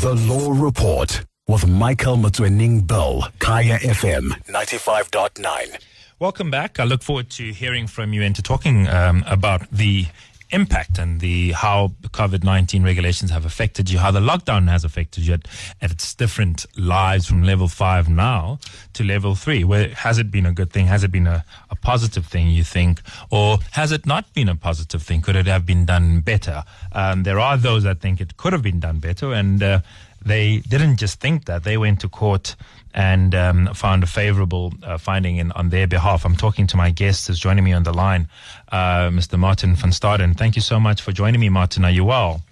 The Law Report with Michael Motsoeneng Bill, Kaya FM 95.9. Welcome back. I look forward to hearing from you and to talking um, about the impact and the how COVID nineteen regulations have affected you, how the lockdown has affected you at, at its different lives from level five now to level three. Where has it been a good thing? Has it been a, a positive thing? You think, or has it not been a positive thing? Could it have been done better? Um, there are those that think it could have been done better, and uh, they didn't just think that; they went to court and um, found a favorable uh, finding in, on their behalf. I'm talking to my guest who's joining me on the line, uh, Mr. Martin van Staden. Thank you so much for joining me, Martin. Are you well?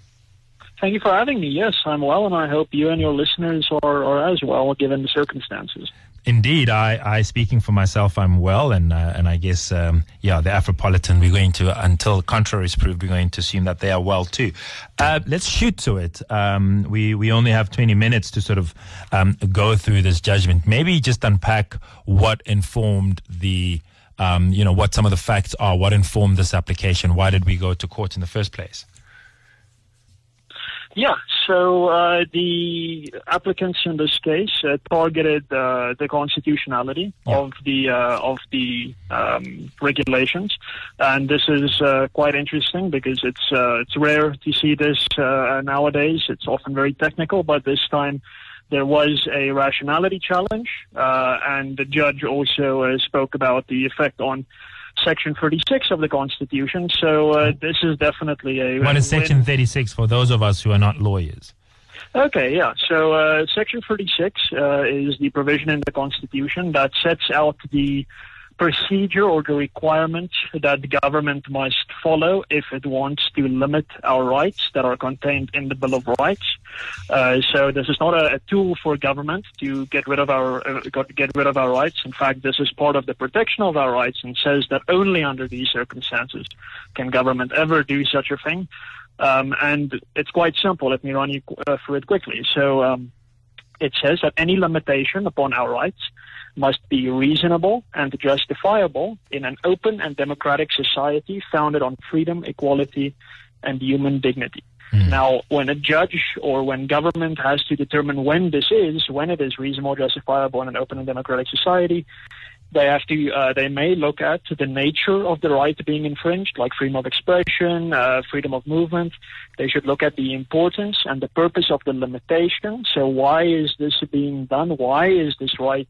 Thank you for having me. Yes, I'm well, and I hope you and your listeners are, are as well, given the circumstances. Indeed, I, I speaking for myself, I'm well, and uh, and I guess um, yeah, the Afropolitan. We're going to until contrary is proved, we're going to assume that they are well too. Uh, let's shoot to it. Um, we we only have 20 minutes to sort of um, go through this judgment. Maybe just unpack what informed the. Um, you know what some of the facts are. What informed this application? Why did we go to court in the first place? Yeah, so uh, the applicants in this case uh, targeted uh, the constitutionality yeah. of the uh, of the um, regulations, and this is uh, quite interesting because it's uh, it's rare to see this nowadays. It's often very technical, but this time there was a rationality challenge, and the judge also spoke about the effect on Section 36 of the Constitution. So uh, this is definitely a. What is Section 36 for those of us who are not lawyers? Okay, yeah. So uh, Section 36 uh, is the provision in the Constitution that sets out the procedure or the requirement that the government must follow if it wants to limit our rights that are contained in the Bill of Rights. Uh, so this is not a, a, tool for government to get rid of our uh, get rid of our rights. In fact, this is part of the protection of our rights and says that only under these circumstances can government ever do such a thing. Um, and it's quite simple. Let me run you uh, through it quickly. So um, it says that any limitation upon our rights must be reasonable and justifiable in an open and democratic society founded on freedom, equality, and human dignity. Mm. Now, when a judge or when government has to determine when this is, when it is reasonable, justifiable in an open and democratic society, they have to, uh, they may look at the nature of the right being infringed, like freedom of expression, uh, freedom of movement. They should look at the importance and the purpose of the limitation. So why is this being done? Why is this right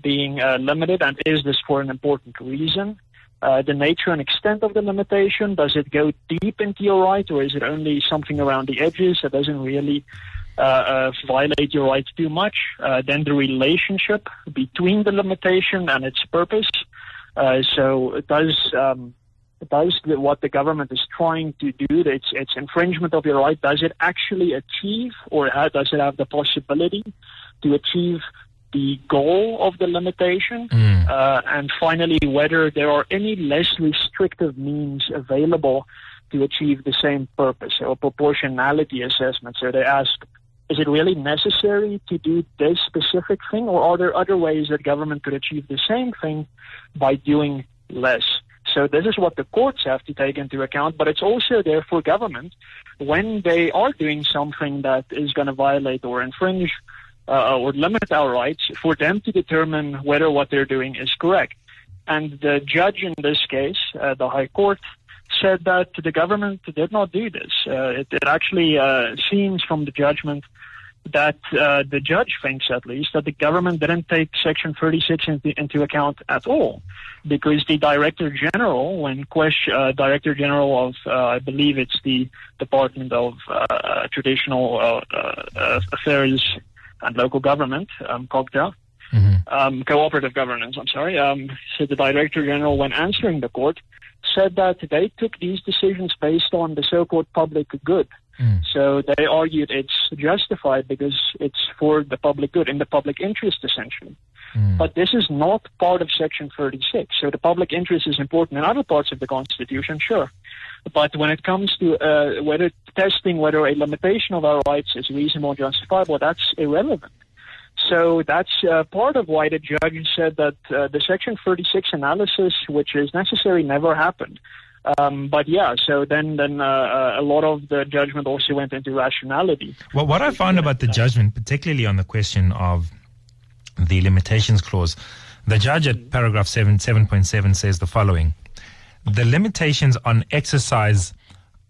being uh, limited, and is this for an important reason? Uh, the nature and extent of the limitation, does it go deep into your right, or is it only something around the edges that doesn't really uh, uh violate your rights too much? Uh, then the relationship between the limitation and its purpose. Uh, so does um, does the, what the government is trying to do, its, its infringement of your right, does it actually achieve, or does it have the possibility to achieve the goal of the limitation, mm. uh, and finally, whether there are any less restrictive means available to achieve the same purpose, so proportionality assessment. So they ask, is it really necessary to do this specific thing, or are there other ways that government could achieve the same thing by doing less? So this is what the courts have to take into account, but it's also there for government when they are doing something that is going to violate or infringe uh, or limit our rights for them to determine whether what they're doing is correct. And the judge in this case, uh, the High Court, said that the government did not do this. Uh, it, it, actually uh, seems from the judgment that uh, the judge thinks, at least, that the government didn't take Section 36 into, into account at all, because the Director General, when question, uh, Director General of, I believe it's the Department of Traditional Affairs and local government, um, COGTA, mm-hmm. um, cooperative governance, I'm sorry. Um, so the Director General, when answering the court, said that they took these decisions based on the so-called public good. Mm. So they argued it's justified because it's for the public good, in the public interest, essentially. Mm. But this is not part of Section 36. So the public interest is important in other parts of the Constitution, sure. But when it comes to uh, whether testing whether a limitation of our rights is reasonable and justifiable, that's irrelevant. So that's uh, part of why the judge said that uh, the Section 36 analysis, which is necessary, never happened. Um, but yeah, so then then uh, uh, a lot of the judgment also went into rationality. Well, what I found about the judgment, particularly on the question of the limitations clause, the judge at paragraph 7, 7.7 says the following The limitations on exercise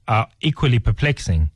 are equally perplexing.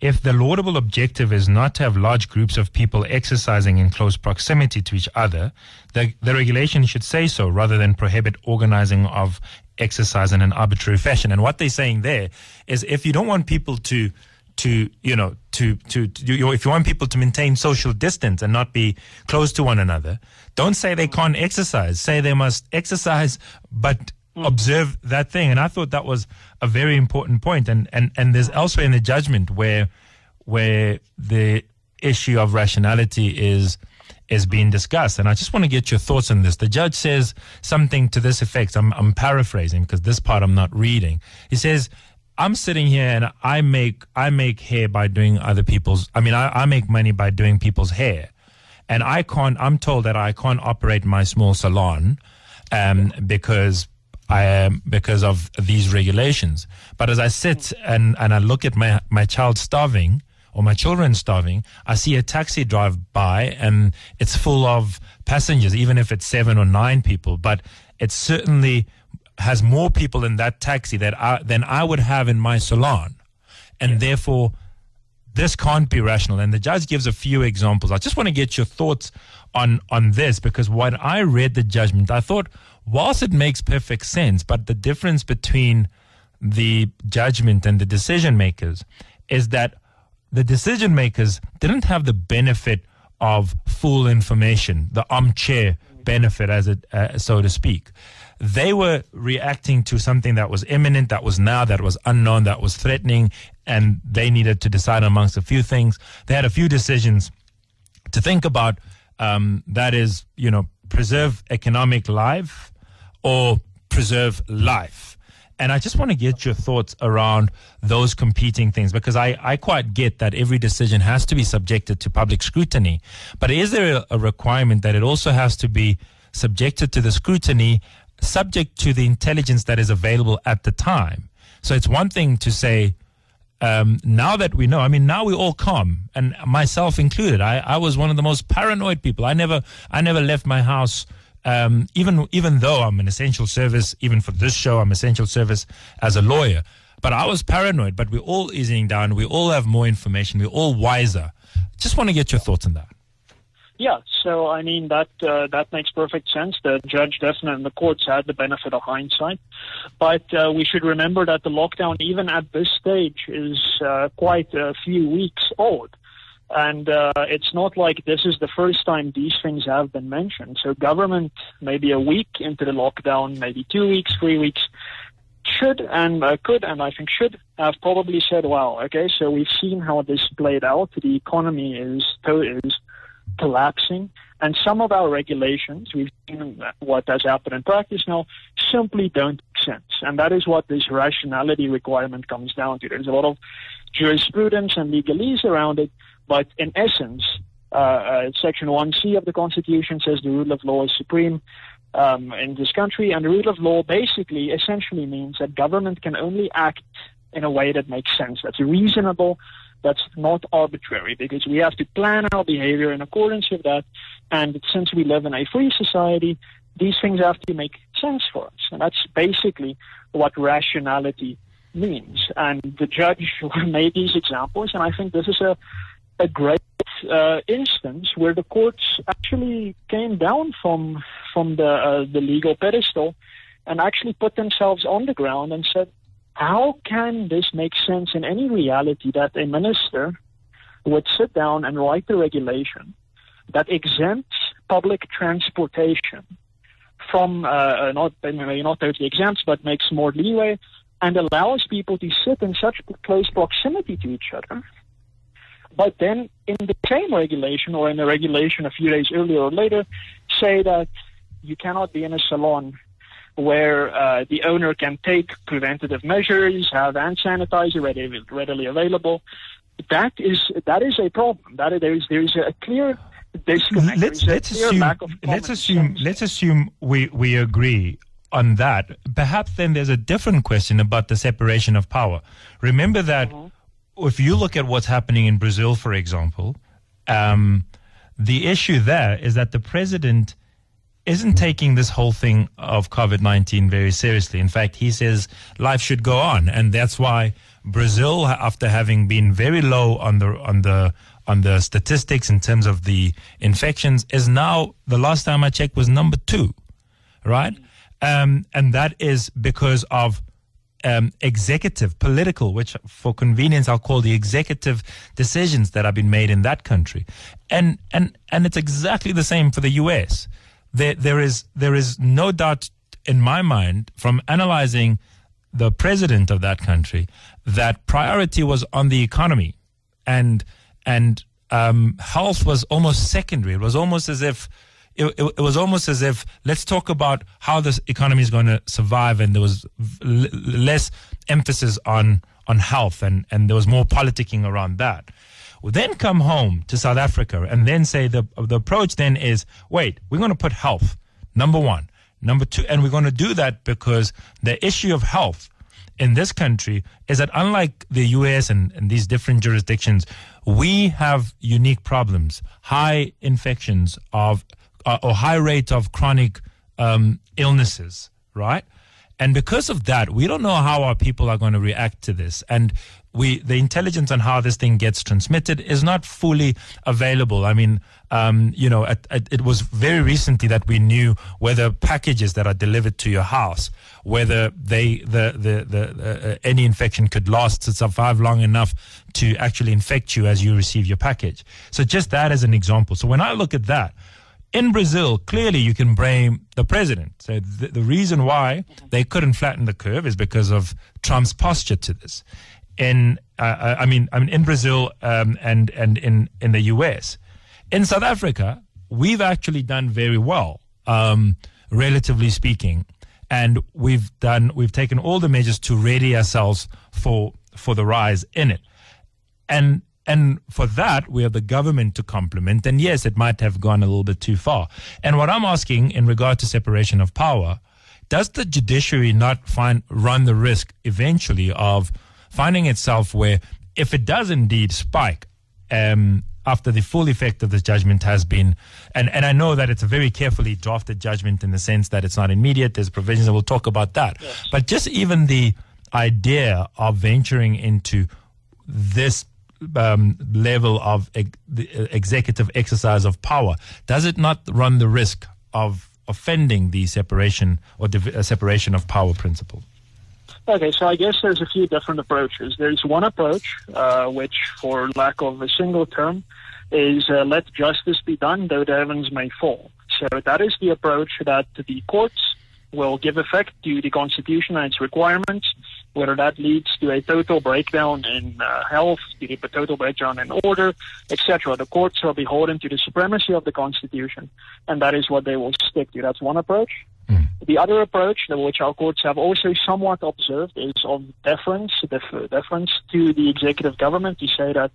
If the laudable objective is not to have large groups of people exercising in close proximity to each other, the, the regulation should say so rather than prohibit organizing of exercise in an arbitrary fashion. And what they're saying there is if you don't want people to to you know to to, to you, if you want people to maintain social distance and not be close to one another don't say they can't exercise. Say they must exercise but hmm. observe that thing. And i thought that was a very important point. And and and there's elsewhere in the judgment where where the issue of rationality is is being discussed. And I just want to get your thoughts on this. The judge says something to this effect. I'm, I'm paraphrasing because this part I'm not reading. He says, I'm sitting here and I make I make hair by doing other people's I mean I, I make money by doing people's hair. And I can't I'm told that I can't operate my small salon um, because I am because of these regulations. But as I sit and, and I look at my my child starving, or my children starving, I see a taxi drive by and it's full of passengers, even if it's seven or nine people. But it certainly has more people in that taxi that I, than I would have in my salon. And yeah. therefore, this can't be rational. And the judge gives a few examples. I just want to get your thoughts on, on this because when I read the judgment, I thought, whilst it makes perfect sense, but the difference between the judgment and the decision makers is that the decision makers didn't have the benefit of full information, the armchair benefit, as it uh, so to speak. They were reacting to something that was imminent, that was now, that was unknown, that was threatening, and they needed to decide amongst a few things. They had a few decisions to think about. Um, that is, you know, preserve economic life or preserve life and I just want to get your thoughts around those competing things because I, I quite get that every decision has to be subjected to public scrutiny. But is there a, requirement that it also has to be subjected to the scrutiny subject to the intelligence that is available at the time? So it's one thing to say, um, now that we know, I mean, now we all calm, and myself included. I, I was one of the most paranoid people. I never, I never left my house um, even even though I'm an essential service, even for this show, I'm essential service as a lawyer. But I was paranoid. But we're all easing down. We all have more information. We're all wiser. Just want to get your thoughts on that. Yeah, so I mean that uh, that makes perfect sense. The judge definitely and the courts had the benefit of hindsight, but uh, we should remember that the lockdown, even at this stage, is uh, quite a few weeks old. And uh, it's not like this is the first time these things have been mentioned. So government, maybe a week into the lockdown, maybe two weeks, three weeks, should and uh, could and I think should have probably said, "Wow, okay, so we've seen how this played out. The economy is is collapsing, and some of our regulations, we've seen what has happened in practice now, simply don't make sense. And that is what this rationality requirement comes down to. There's a lot of jurisprudence and legalese around it, but in essence, uh, uh, Section 1C of the Constitution says the rule of law is supreme um, in this country, and the rule of law basically, essentially means that government can only act in a way that makes sense, that's reasonable, that's not arbitrary, because we have to plan our behavior in accordance with that. And since we live in a free society, these things have to make sense for us, and that's basically what rationality means. And the judge made these examples, and I think this is a a great uh, instance where the courts actually came down from from the uh, the legal pedestal and actually put themselves on the ground and said, how can this make sense in any reality that a minister would sit down and write a regulation that exempts public transportation from uh, not maybe not totally exempts but makes more leeway and allows people to sit in such close proximity to each other but then in the same regulation or in a regulation a few days earlier or later, say that you cannot be in a salon where uh, the owner can take preventative measures, have hand sanitizer readily, readily available. That is that is a problem. That is, there is there is a clear disconnect. Let's let's assume let's assume let's assume we we agree on that, perhaps then there's a different question about the separation of power. Remember that if you look at what's happening in Brazil, for example, um, the issue there is that the president isn't taking this whole thing of COVID 19 very seriously. In fact, he says life should go on. And that's why Brazil, after having been very low on the, on the, on the statistics in terms of the infections, is now, the last time I checked, was number two, right? Um, and that is because of um, executive, political, which for convenience I'll call the executive decisions that have been made in that country, and and and it's exactly the same for the U.S. There there is there is no doubt in my mind from analyzing the president of that country that priority was on the economy, and and um, health was almost secondary. It was almost as if it, it, it, was almost as if let's talk about how this economy is going to survive, and there was l- less emphasis on on health, and and there was more politicking around that. We'll then come home to South Africa, and then say the the approach then is wait, we're going to put health number one, number two, and we're going to do that because the issue of health in this country is that unlike the US and, and these different jurisdictions, we have unique problems, high infections of uh, or high rate of chronic um, illnesses, right? And because of that, we don't know how our people are going to react to this. And we, the intelligence on how this thing gets transmitted is not fully available. I mean, um, you know, at, at, it was very recently that we knew whether packages that are delivered to your house, whether they, the, the, the, uh, any infection could last to survive long enough to actually infect you as you receive your package. So just that as an example. So when I look at that, in Brazil, clearly you can blame the president. So the, the, reason why they couldn't flatten the curve is because of Trump's posture to this. In, uh, I mean, I mean, in Brazil um, and and in in the U.S. In South Africa, we've actually done very well, um, relatively speaking, and we've done we've taken all the measures to ready ourselves for for the rise in it, and and for that, we have the government to compliment. And yes, it might have gone a little bit too far. And what I'm asking in regard to separation of power, does the judiciary not find run the risk eventually of finding itself where, if it does indeed spike, um, after the full effect of this judgment has been, and, and I know that it's a very carefully drafted judgment in the sense that it's not immediate, there's provisions, and we'll talk about that. Yes. But just even the idea of venturing into this um, level of ex- executive exercise of power, does it not run the risk of offending the separation or div- uh, separation of power principle? Okay, so I guess there's a few different approaches. There's one approach, uh, which, for lack of a single term, is uh, let justice be done, though the heavens may fall. So that is the approach that the courts will give effect to the Constitution and its requirements, whether that leads to a total breakdown in uh, health, to a total breakdown in order, etc. The courts are beholden to the supremacy of the Constitution, and that is what they will stick to. That's one approach. Mm. The other approach, which our courts have also somewhat observed, is of deference, def- deference to the executive government to say that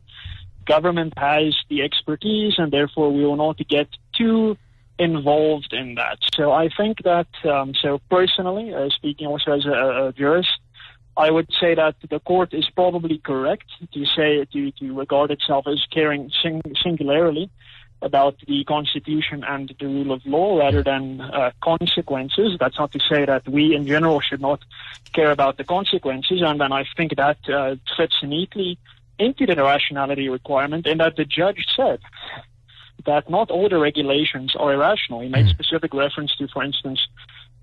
government has the expertise and therefore we will not get too involved in that. So I think that, um, so personally, uh, speaking also as a, a, jurist, I would say that the court is probably correct to say to, to regard itself as caring sing- singularly about the constitution and the rule of law rather than uh, consequences. That's not to say that we in general should not care about the consequences, and then I think that uh, fits neatly into the rationality requirement, and that the judge said that not all the regulations are irrational. He made mm. specific reference to, for instance,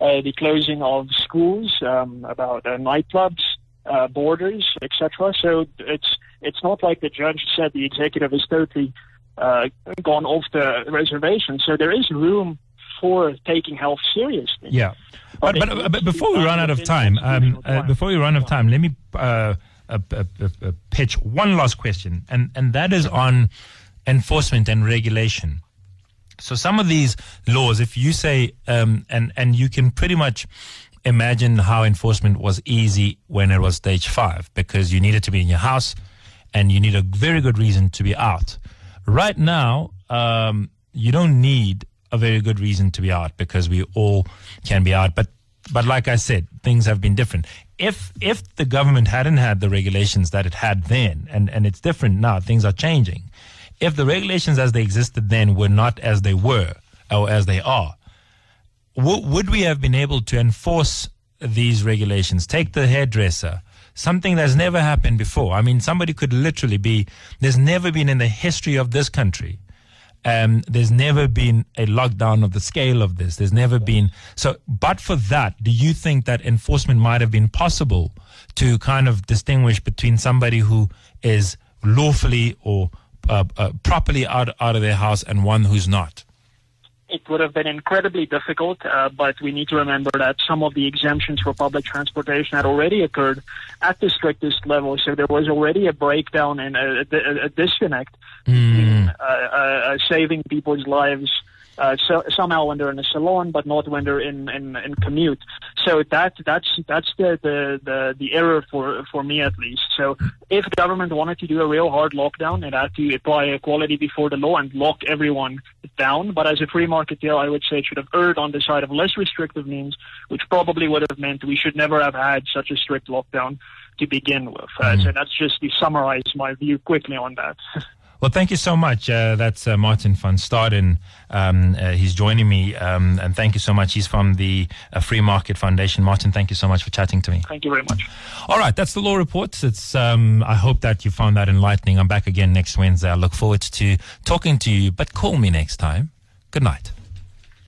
uh, the closing of schools, um, about uh, nightclubs, uh, borders, etc. So it's it's not like the judge said the executive is totally uh, gone off the reservation. So there is room for taking health seriously. Yeah, but but, but, but before we run out of time, um, before we run out of time, let me pitch one last question, and and that is on enforcement and regulation. So some of these laws, if you say, um, and and you can pretty much imagine how enforcement was easy when it was stage five because you needed to be in your house and you need a very good reason to be out. Right now, um, you don't need a very good reason to be out because we all can be out. But but like I said, things have been different. If if the government hadn't had the regulations that it had then, and, and it's different now, things are changing. If the regulations as they existed then were not as they were or as they are, w- would we have been able to enforce these regulations? Take the hairdresser, something that's never happened before. I mean, somebody could literally be. There's never been in the history of this country um, there's never been a lockdown of the scale of this. There's never been. So, but for that, do you think that enforcement might have been possible to kind of distinguish between somebody who is lawfully or uh, uh, properly out, out of their house and one who's not? it would have been incredibly difficult, uh, but we need to remember that some of the exemptions for public transportation had already occurred at the strictest level. So there was already a breakdown and a, a, a disconnect mm. between uh, uh, saving people's lives uh, so, somehow when they're in a salon, but not when they're in, in, in commute. So that that's that's the, the, the, the error for for me at least. So if the government wanted to do a real hard lockdown, it had to apply equality before the law and lock everyone down. But as a free market deal, I would say it should have erred on the side of less restrictive means, which probably would have meant we should never have had such a strict lockdown to begin with. Uh, mm. So that's just to summarize my view quickly on that. Well, thank you so much. Uh, that's uh, Martin van Staden. Um, uh, he's joining me, um, and thank you so much. He's from the uh, Free Market Foundation. Martin, thank you so much for chatting to me. Thank you very much. All right, that's the law report. It's. Um, I hope that you found that enlightening. I'm back again next Wednesday. I look forward to talking to you, but call me next time. Good night.